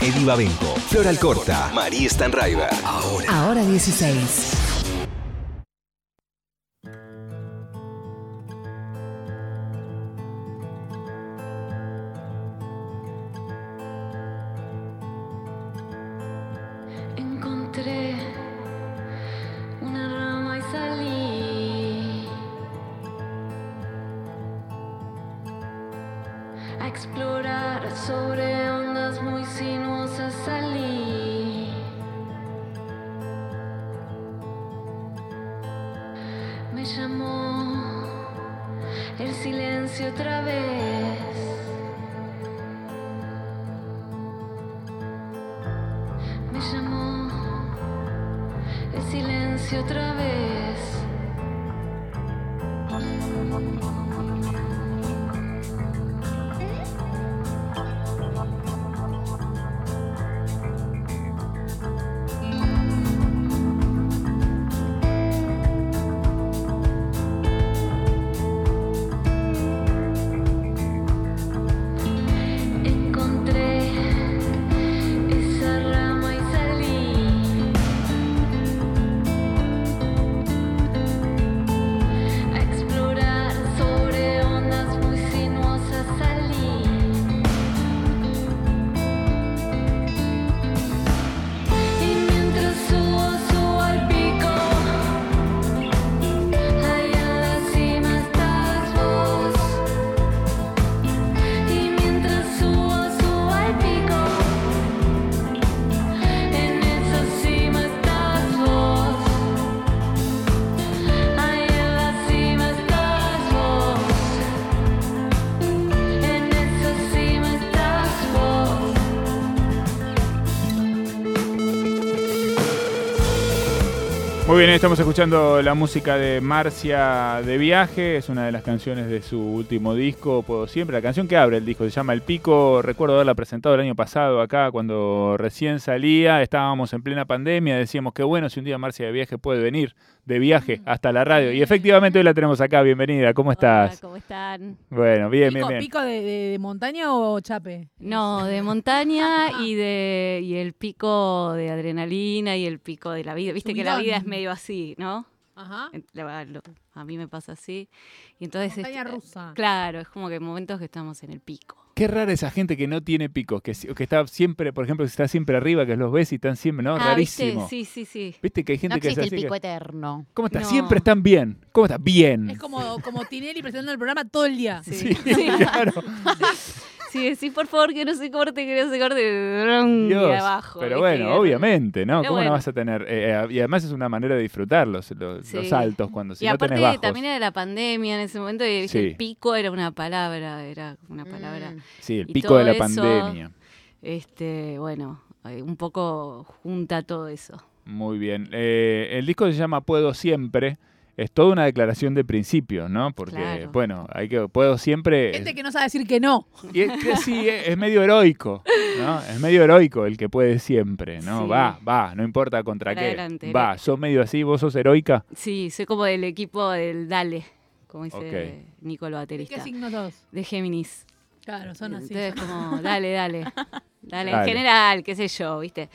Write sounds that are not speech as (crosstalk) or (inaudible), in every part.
Eddie Babenco, Floral Corta, María Stanraiver. Ahora. Ahora 16. Me llamó el silencio otra vez. Me llamó el silencio otra vez. Muy bien, estamos escuchando la música de Marcia de Viaje, es una de las canciones de su último disco, Puedo Siempre, la canción que abre el disco se llama El Pico, recuerdo haberla presentado el año pasado acá cuando recién salía, estábamos en plena pandemia, decíamos que bueno si un día Marcia de Viaje puede venir de viaje hasta la radio y efectivamente hoy la tenemos acá, bienvenida, ¿cómo estás? Hola, ¿cómo están? Bueno, bien, bien, ¿Pico, bien. pico de, de- de montaña o chape? No, de montaña (laughs) y de y el pico de adrenalina y el pico de la vida. Viste que la vida es medio así, ¿no? Ajá. A mí me pasa así. Y entonces Montaña este, rusa. Claro, es como que momentos que estamos en el pico. Qué rara esa gente que no tiene picos, que, si- que está siempre, por ejemplo, que está siempre arriba, que los ves y están siempre, ¿no? Ah, ¿viste? Rarísimo. Sí, sí, sí. Viste que hay gente No que es el pico que- eterno. ¿Cómo está? No. Siempre están bien. ¿Cómo está? Bien. Es como, como Tinelli presentando el programa todo el día. Sí, Sí, (laughs) sí. claro. (laughs) Sí, decís, por favor, que no se corte, que no se corte. Dios. Y abajo. Pero bueno, obviamente, ¿no? Pero ¿Cómo no vas a tener? eh, eh, y además es una manera de disfrutar los, los, Sí. los altos cuando si y no aparte tenés bajos. también era la pandemia en ese momento y. Sí. el pico era una palabra, era una palabra. Mm. Sí, el y pico de la eso- pandemia. Este, bueno, eh, un poco junta todo eso. Muy bien. Eh, el disco se llama Puedo Siempre. Es toda una declaración de principios, ¿no? Porque, Claro. bueno, hay que puedo siempre. Gente que no sabe decir que no. Y es que sí, es, es medio heroico, ¿no? Es medio heroico el que puede siempre, ¿no? Sí. Va, va, no importa contra Para qué. adelante, va, sos medio así, vos sos heroica. Sí, soy como del equipo del Dale, como dice Ok. Nico el ¿De baterista. qué signo sos? De Géminis. Claro, son así. Entonces como, dale, dale. (laughs) Dale, en general, qué sé yo, ¿viste?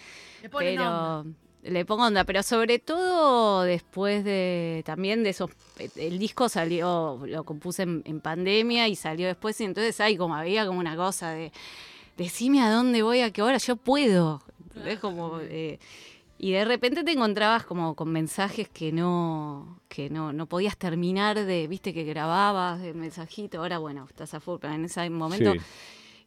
Pero le pongo onda, pero sobre todo después de también de esos el disco salió, lo compuse en, en pandemia y salió después y entonces hay como había como una cosa de decime a dónde voy a qué hora yo puedo. Es como eh, y de repente te encontrabas como con mensajes que no que no, no podías terminar de, viste que grababas el mensajito, ahora bueno, estás a full, pero en ese momento Sí.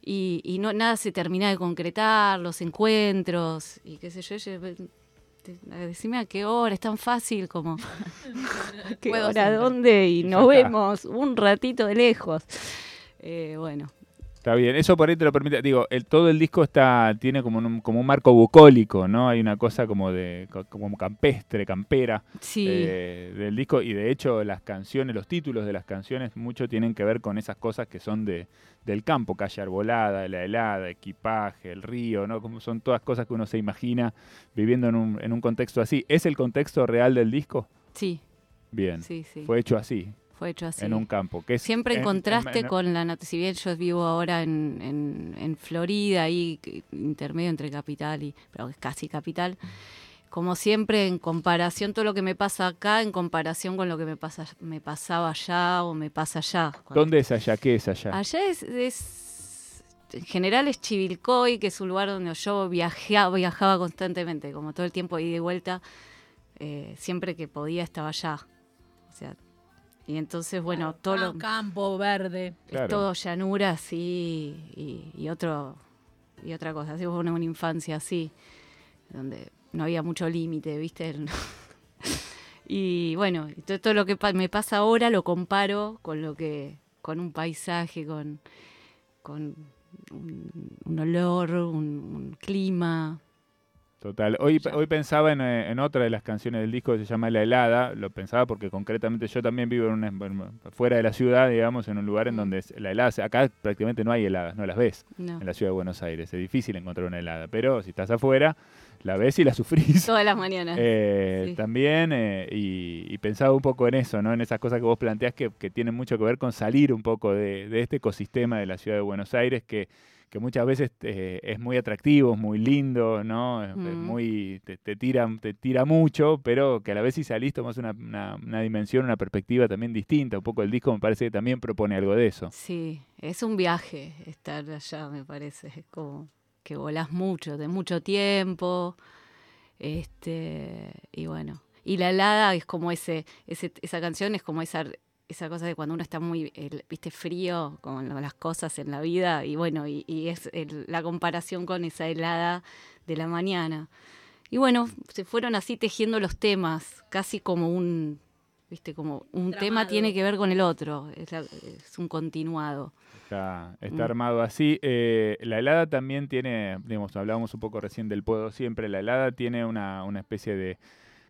y, y no nada se termina de concretar, los encuentros, y qué sé yo, decime a qué hora, es tan fácil como (laughs) (laughs) a qué hora, dónde, y (laughs) nos vemos un ratito de lejos. Eh, bueno, Está bien, eso por ahí te lo permite. Digo, el, todo el disco está tiene como un, como un marco bucólico, ¿no? Hay una cosa como de co- como campestre, campera sí, eh, del disco y de hecho las canciones, los títulos de las canciones mucho tienen que ver con esas cosas que son de del campo, calle arbolada, la helada, equipaje, el río, ¿no? Como son todas cosas que uno se imagina viviendo en un, en un contexto así. ¿Es el contexto real del disco? sí, Bien. sí, sí. Fue hecho así. Fue hecho así. en un campo. Que es Siempre en, en- contraste en- con la Si bien yo vivo ahora en, en- en Florida, ahí intermedio entre capital y. pero es casi capital. Como siempre, en comparación, todo lo que me pasa acá, en comparación con lo que me pasa me pasaba allá o me pasa allá. ¿Dónde es allá? ¿Qué es allá? Allá es, es- en general es Chivilcoy, que es un lugar donde yo viajaba, viajaba constantemente, como todo el tiempo ida y de vuelta. eh, siempre que podía estaba allá. O sea, y entonces, bueno, todo lo, campo, verde. Claro. es todo llanura así y, y otro y otra cosa. Así fue una, una infancia así, donde no había mucho límite, ¿viste? (laughs) Y bueno, todo, todo lo que pa- me pasa ahora lo comparo con lo que con un paisaje, con, con un, un olor, un, un clima. Total. Hoy, Ya. hoy pensaba en, eh, en otra de las canciones del disco que se llama La Helada. Lo pensaba porque concretamente yo también vivo en una, en- fuera de la ciudad, digamos, en un lugar en Mm. donde la helada, acá prácticamente no hay heladas, no las ves No. en la ciudad de Buenos Aires. Es difícil encontrar una helada, pero si estás afuera, la ves y la sufrís. Todas las mañanas. Eh, Sí. También, eh, y, y pensaba un poco en eso, ¿no? En esas cosas que vos planteás que, que tienen mucho que ver con salir un poco de, de este ecosistema de la ciudad de Buenos Aires, que, que muchas veces eh, es muy atractivo, es muy lindo, ¿no? Mm. muy, te, te tira, te tira mucho, pero que a la vez si salís tomás una, una, una dimensión, una perspectiva también distinta. Un poco el disco me parece que también propone algo de eso. Sí, es un viaje estar allá, me parece. Como que volás mucho, de mucho tiempo. Este, y bueno. Y la helada es como ese, ese esa canción es como esa, esa cosa de cuando uno está muy, el- viste, frío con las cosas en la vida. Y bueno, y, es la comparación con esa helada de la mañana. Y bueno, se fueron así tejiendo los temas, casi como un, viste, como un tema tiene que ver con el otro, es, la- es un continuado. Está, está Mm. armado así. Eh, la helada también tiene, digamos, hablábamos un poco recién del puedo siempre, la helada tiene una, una especie de,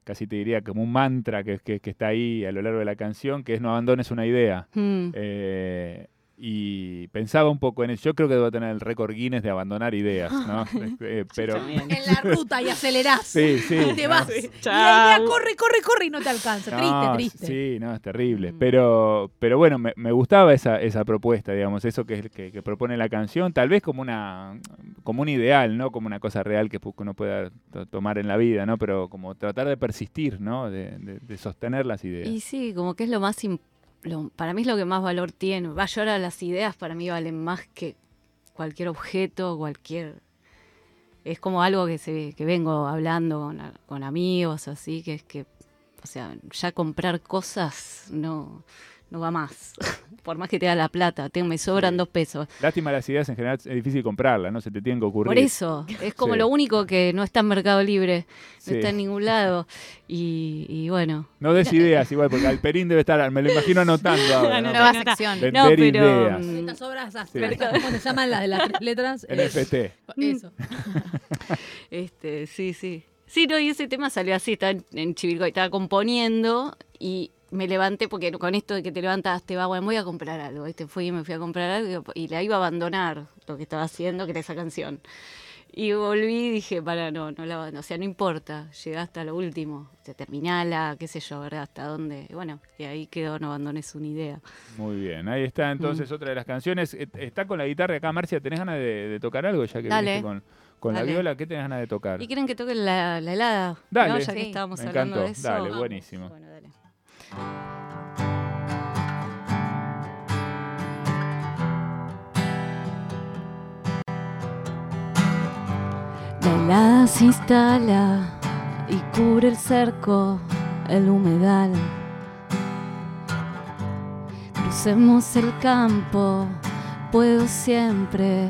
casi te diría como un mantra que, que- que está ahí a lo largo de la canción, que es no abandones una idea. Mm. Eh, y pensaba un poco en eso. Yo creo que debo tener el récord Guinness de abandonar ideas, ¿no? (laughs) Eh, pero. En la ruta y acelerás. sí, sí. (laughs) Y te no. vas. Sí. Y la idea corre, corre, corre y no te alcanza. No, triste, triste. Sí, no, es terrible. Mm. Pero, pero bueno, me, me gustaba esa, esa propuesta, digamos, eso que, que, que propone la canción, tal vez como una como un ideal, ¿no? Como una cosa real que uno pueda to- tomar en la vida, ¿no? Pero como tratar de persistir, ¿no? De, de- de sostener las ideas. Y sí, como que es lo más... im- lo- para mí es lo que más valor tiene. Va, ahora las ideas para mí valen más que cualquier objeto, cualquier... Es como algo que, se, que vengo hablando con, con amigos, así, que es que, o sea, ya comprar cosas no, no va más. (laughs) Por más que te da la plata, te, me sobran Sí. dos pesos. Lástima las ideas en general, es difícil comprarlas, ¿no? Se te tienen que ocurrir. Por eso, es como Sí. lo único que no está en Mercado Libre, no Sí. está en ningún lado. Y, y bueno, No des ideas igual, porque Alperín debe estar, me lo imagino anotando (laughs) ahora. ¿no? Nueva sección. Vender no, pero... ideas. mm, Estas obras, Sí. estas- ¿cómo se llaman las de las tres letras? (laughs) NFT. Eso. Este, sí, sí. Sí, no, y ese tema salió así, estaba en, en Chivilcoy, estaba componiendo y me levanté, porque con esto de que te levantas, te va, bueno, voy a comprar algo. Este fui y me fui a comprar algo y la iba a abandonar lo que estaba haciendo, que era esa canción. Y volví y dije, para, no, no la abandono. O sea, no importa, llegué hasta lo último. O sea, terminala, qué sé yo, ¿verdad? Hasta dónde. Y bueno, y ahí quedó, no abandones una idea. Muy bien, ahí está entonces otra de las canciones. Eh, Está con la guitarra acá, Marcia, ¿tenés ganas de, de tocar algo ya que Dale. viniste con, con la viola? ¿Qué tenés ganas de tocar? ¿Y quieren que toque la, la helada? Dale. ¿No? Ya que estábamos Me hablando encantó. de eso. Dale, buenísimo. Bueno, dale. La se instala y cubre el cerco, el humedal. Crucemos el campo, puedo siempre.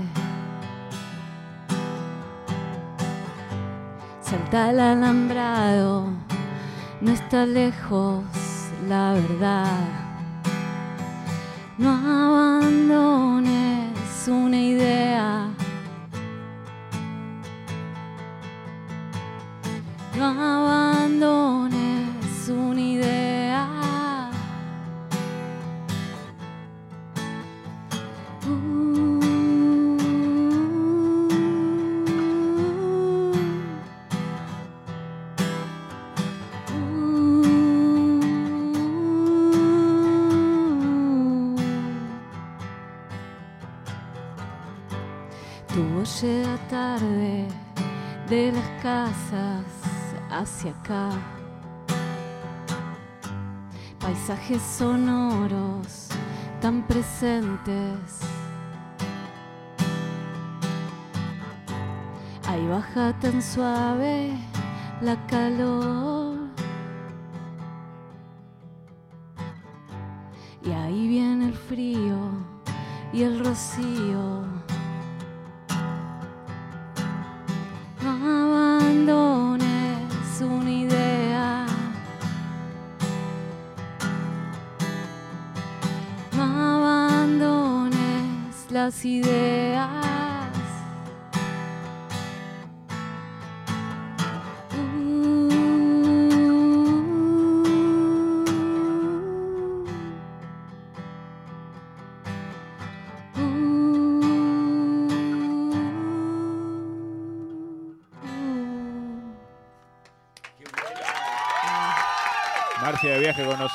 Salta el alambrado, no está lejos la verdad. No abandones una de las casas hacia acá. Paisajes sonoros tan presentes. Ahí baja tan suave la calor. Y ahí viene el frío y el rocío. Las ideas.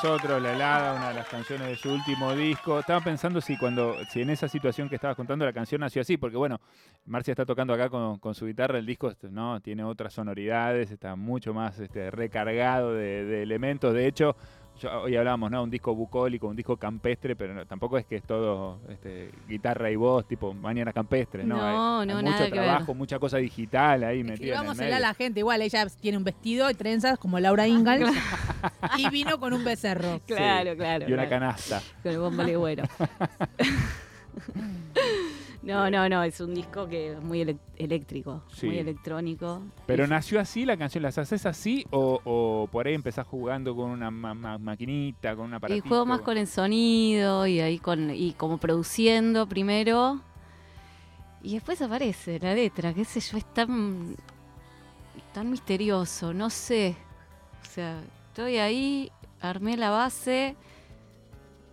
Nosotros, La helada, una de las canciones de su último disco. Estaba pensando si cuando, si en esa situación que estabas contando la canción nació así, porque bueno, Marcia está tocando acá con, con su guitarra, el disco este, no tiene otras sonoridades, está mucho más este, recargado de, de elementos. De hecho, yo- hoy hablábamos, ¿no? Un disco bucólico, un disco campestre, pero no- tampoco es que es todo este, guitarra y voz, tipo mañana campestre, ¿no? No, Hay- hay no, mucho nada que ver. trabajo, mucha cosa digital ahí metida medio. a la gente. Igual ella tiene un vestido y trenzas como Laura Ingalls. (laughs) y vino con un becerro. Claro, claro. Y una claro. canasta. Con el bombo legüero. (laughs) No, no, no, es un disco que es muy eléctrico, Sí. muy electrónico. Pero nació así la canción, ¿las haces así o, o por ahí empezás jugando con una ma- ma- maquinita, con una Y juego más con el sonido y ahí con y como produciendo primero y después aparece la letra, qué sé yo, es tan tan misterioso, no sé. O sea, estoy ahí, armé la base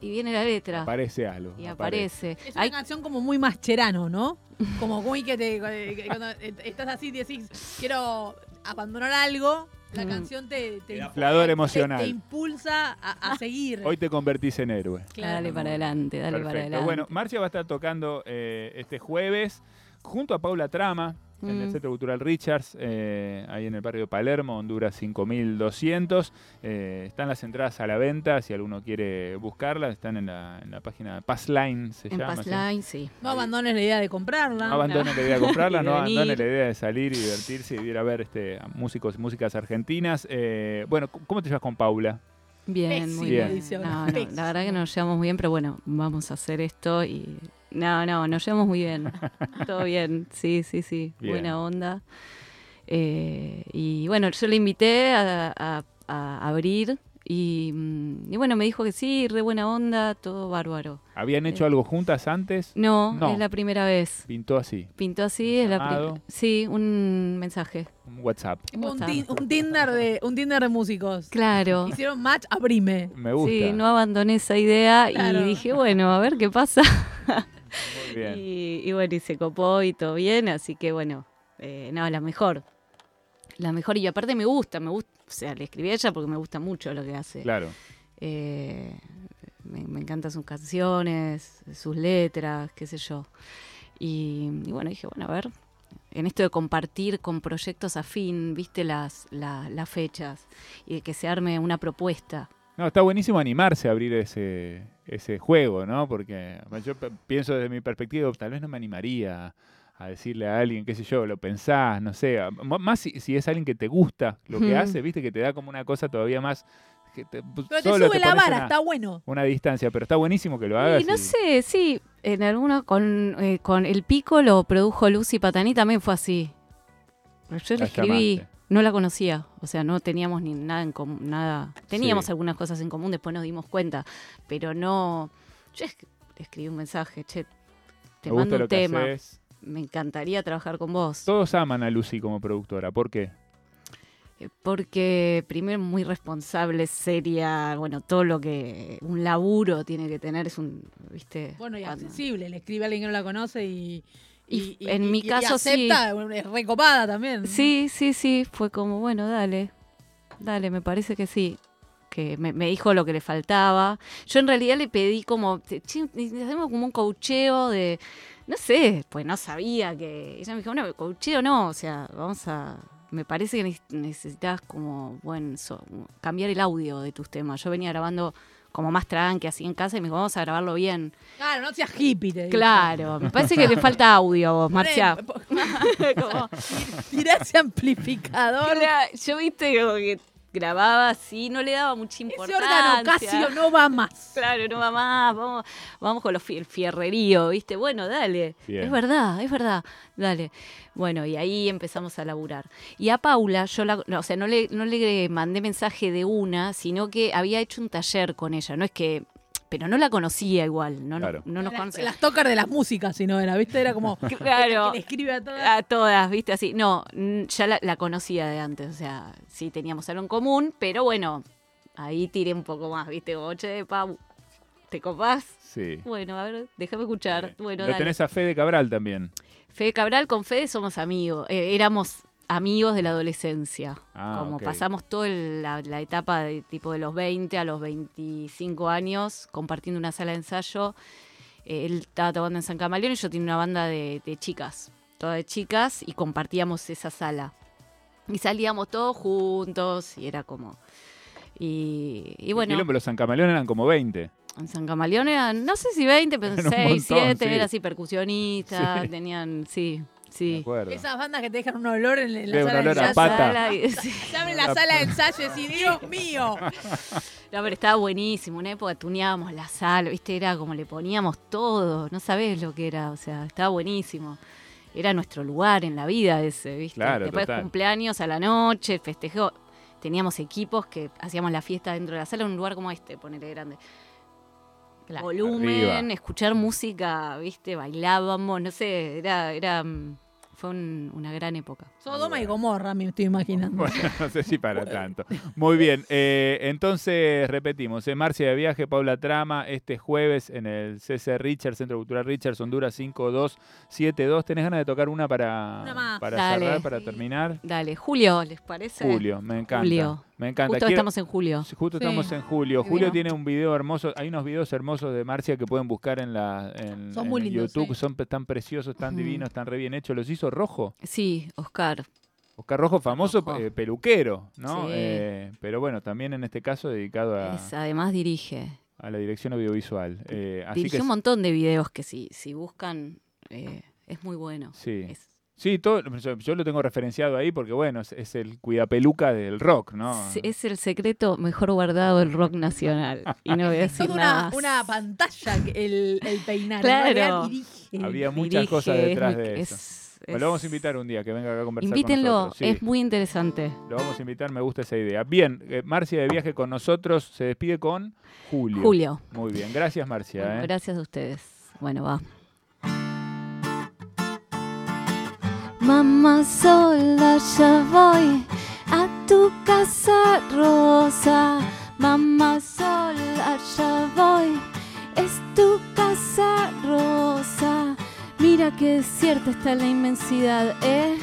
y viene la letra Aparece algo. y aparece. Es una Hay- canción como muy mascherano, ¿no? Como muy que te, cuando estás así y decís, quiero abandonar algo, la Mm. canción te, te, Inflador emocional. te impulsa a, a seguir. Hoy te convertís en héroe. Claro. Dale para adelante, dale para adelante. Bueno, Marcia va a estar tocando eh, este jueves junto a Paula Trama en el Mm. Centro Cultural Richards, eh, ahí en el barrio de Palermo, Honduras 5200. Eh, están las entradas a la venta, si alguno quiere buscarlas, están en la, en la página Passline, se en llama. Past ¿sí? No abandones la idea de comprarla. No abandone la idea de comprarla, (laughs) no venir. abandone la idea de salir y divertirse y ir a ver este, a músicos y músicas argentinas. Eh, bueno, ¿cómo te llevas con Paula? Bien, Pésima muy bien. No, no, la verdad que nos llevamos muy bien, pero bueno, vamos a hacer esto y... No, no, nos llevamos muy bien. (laughs) Todo bien, sí, sí, sí. Bien. Buena onda. Eh, y bueno, yo le invité a, a- a abrir y, mm, y bueno, me dijo que sí, re buena onda, todo bárbaro. ¿Habían hecho algo juntas antes? No, No. es la primera vez. Pintó así, Pintó así, es la llamado. primera. Sí, un mensaje. un WhatsApp. Un, WhatsApp. tin- un Tinder de, un Tinder de músicos. Claro. Hicieron match, abrime. Me gusta. Sí, no abandoné esa idea Claro. y dije, bueno, a ver qué pasa. (laughs) Muy bien. Y, y bueno, y se copó y todo bien, así que bueno, eh, no, la mejor. La mejor, y aparte me gusta, me gusta, o sea, le escribí a ella porque me gusta mucho lo que hace. Claro. Eh, me, me encantan sus canciones, sus letras, qué sé yo. Y, y bueno, dije, bueno, a ver, en esto de compartir con proyectos afín, viste las, la- las fechas, y de que se arme una propuesta. No, está buenísimo animarse a abrir ese, ese juego, ¿no? Porque yo pienso desde mi perspectiva, tal vez no me animaría a decirle a alguien, qué sé yo, lo pensás, no sé, más si, si es alguien que te gusta lo que hace, viste, que te da como una cosa todavía más... Que te, pues, Pero te sube la vara, una, está bueno. una distancia, pero está buenísimo que lo hagas. Y no y- sé, sí, en alguno con, eh, con El Pico lo produjo Lucy Patani, también fue así. Yo le escribí, llamaste. No la conocía, o sea, no teníamos ni nada en común, nada. Teníamos Sí. algunas cosas en común, después nos dimos cuenta, pero no. Yo es- le escribí un mensaje, che, te me mando un tema, me encantaría trabajar con vos. Todos aman a Lucy como productora, ¿por qué? Eh, Porque primero muy responsable, seria, bueno, todo lo que un laburo tiene que tener es un, viste. Bueno, y accesible. Le escribe a alguien que no la conoce y. Y en mi caso, sí. acepta, es recopada también. Sí, sí, sí, fue como, bueno, dale, dale, me parece que sí. Que me, me dijo lo que le faltaba. Yo en realidad le pedí como, hacemos como un cocheo de, No sé, pues no sabía que. Ella me dijo, bueno, coacheo no, o sea, vamos a. Me parece que neces- necesitas como, bueno, so- cambiar el audio de tus temas. Yo venía grabando como más tranqui, así en casa, y me dijo, vamos a grabarlo bien. Claro, no seas hippie, te digo. Claro, me (laughs) parece que le falta audio, vos, Marcia. (laughs) Como- Tirá ese amplificador. Yo viste como que grababa así, no le daba mucha Ese importancia. órgano Casio no va más. (laughs) Claro, no va más, vamos, vamos con los el fierrerío, ¿viste? Bueno, dale. Bien. Es verdad, es verdad, dale. Bueno, y ahí empezamos a laburar. Y a Paula, yo la, no, o sea, no le, no le mandé mensaje de una, sino que había hecho un taller con ella. No es que, pero no la conocía igual, no, Claro. no, nos Las, conocía. las tocas de las músicas, si no era, ¿viste? Era como. (laughs) Claro. Que escribe a todas. A todas, viste, así. No, ya la, la conocía de antes, o sea, sí teníamos algo en común, pero bueno, ahí tiré un poco más, viste, como, che, Pau, ¿te copás? Sí. Bueno, a ver, déjame escuchar. Bueno, Lo dale. tenés a Fede Cabral también. Fede Cabral con Fede somos amigos, eh, éramos amigos de la adolescencia. Ah, como pasamos toda la, la etapa de tipo de los 20 a los 25 años compartiendo una sala de ensayo. Eh, él estaba tocando en San Camaleón y yo tenía una banda de, de chicas, todas de chicas, y compartíamos esa sala. Y salíamos todos juntos y era como... Y, y bueno, los San Camaleón eran como 20. en San Camaleón eran, no sé si 20, pero Eran un 6, montón, 7, sí. era así percusionistas, Sí. tenían, sí, sí. Esas bandas que te dejan un olor en, en la sala de olor a ensayo. pata. Sala y- sí. Se abre la sala de ensayo y decís, Dios mío. (laughs) No, pero estaba buenísimo. Una época tuneábamos la sala, ¿viste? Era como le poníamos todo. No sabés lo que era. O sea, estaba buenísimo. Era nuestro lugar en la vida ese, ¿viste? Claro, Después total. cumpleaños a la noche, festejo. Teníamos equipos que hacíamos la fiesta dentro de la sala en un lugar como este, ponele grande. Claro. Volumen, Arriba. escuchar música, ¿viste? Bailábamos, no sé, era, era, mm, fue un- una gran época. Sodoma y Gomorra, me estoy imaginando. Bueno, no sé si para tanto. Muy bien, eh, entonces repetimos, eh, Marcia de Viaje, Paula Trama, este jueves en el CC Richards, Centro Cultural Richards, Honduras 5272. ¿Tenés ganas de tocar una para, Una más. para Dale. cerrar, para Sí. terminar? Dale, Julio, ¿les parece? Julio, me encanta. Julio. Me encanta. Justo Quiero- estamos en julio. Justo Sí. estamos en julio. Qué Julio bien. tiene un video hermoso. Hay unos videos hermosos de Marcia que pueden buscar en la en, Son en muy lindos, YouTube. sí. Son tan preciosos, tan divinos, tan re bien hechos. Los hizo Rojo. Sí, Oscar. Oscar Rojo, famoso Rojo. eh, peluquero, ¿no? Sí. Eh, pero bueno, también en este caso dedicado a, Es- además dirige. a la dirección audiovisual. Eh, así Dirigió que un montón de videos que si, si buscan eh, es muy bueno. sí. Es- Sí, todo, yo, yo lo tengo referenciado ahí porque bueno, es, es el cuidapeluca del rock, ¿no? es el secreto mejor guardado del rock nacional. Y no voy a (laughs) decir Toda nada una, más. una pantalla el, el peinar. Claro. Dirige. Había muchas Dirige, cosas detrás de eso. es- Bueno, lo vamos a invitar un día que venga acá a conversar con Invítenlo, nosotros. sí. es muy interesante. Lo vamos a invitar, me gusta esa idea. Bien, eh, Marcia de viaje con nosotros, se despide con Julio. Julio, Muy bien, gracias Marcia. bueno, ¿eh? gracias a ustedes. Bueno, va. Mamá sola, ya voy a tu casa rosa. Mamá sola, ya voy. Es tu casa rosa. Mira qué desierta está la inmensidad, ¿eh?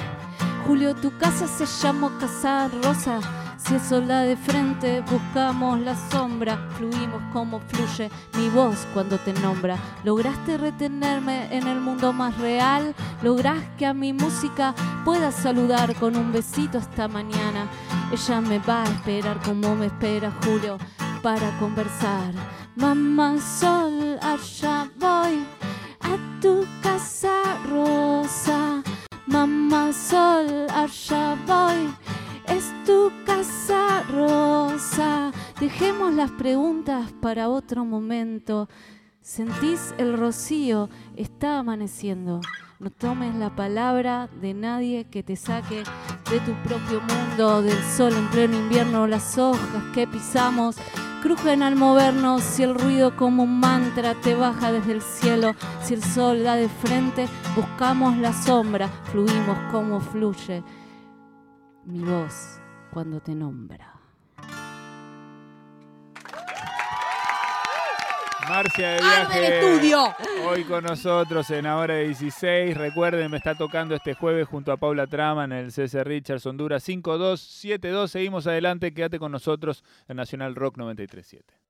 Julio, tu casa se llamó Casa Rosa. Si es sola de frente, buscamos la sombra. Fluimos como fluye mi voz cuando te nombra. Lograste retenerme en el mundo más real. Lográs que a mi música pueda saludar con un besito esta mañana. Ella me va a esperar como me espera Julio para conversar. Mamá Sol, allá voy a tu casa rosa. Mamá Sol, allá voy. Es tu casa rosa. Dejemos las preguntas para otro momento. Sentís el rocío, está amaneciendo. No tomes la palabra de nadie que te saque de tu propio mundo, del sol en pleno invierno, las hojas que pisamos crujen al movernos, si el ruido como un mantra te baja desde el cielo, si el sol da de frente, buscamos la sombra, fluimos como fluye mi voz cuando te nombra. Marcia de ¡Arde viaje. estudio! Hoy con nosotros en Ahora 16. Recuerden, me está tocando este jueves junto a Paula Trama en el CC Richards Honduras 5272. Seguimos adelante, quédate con nosotros en Nacional Rock 937.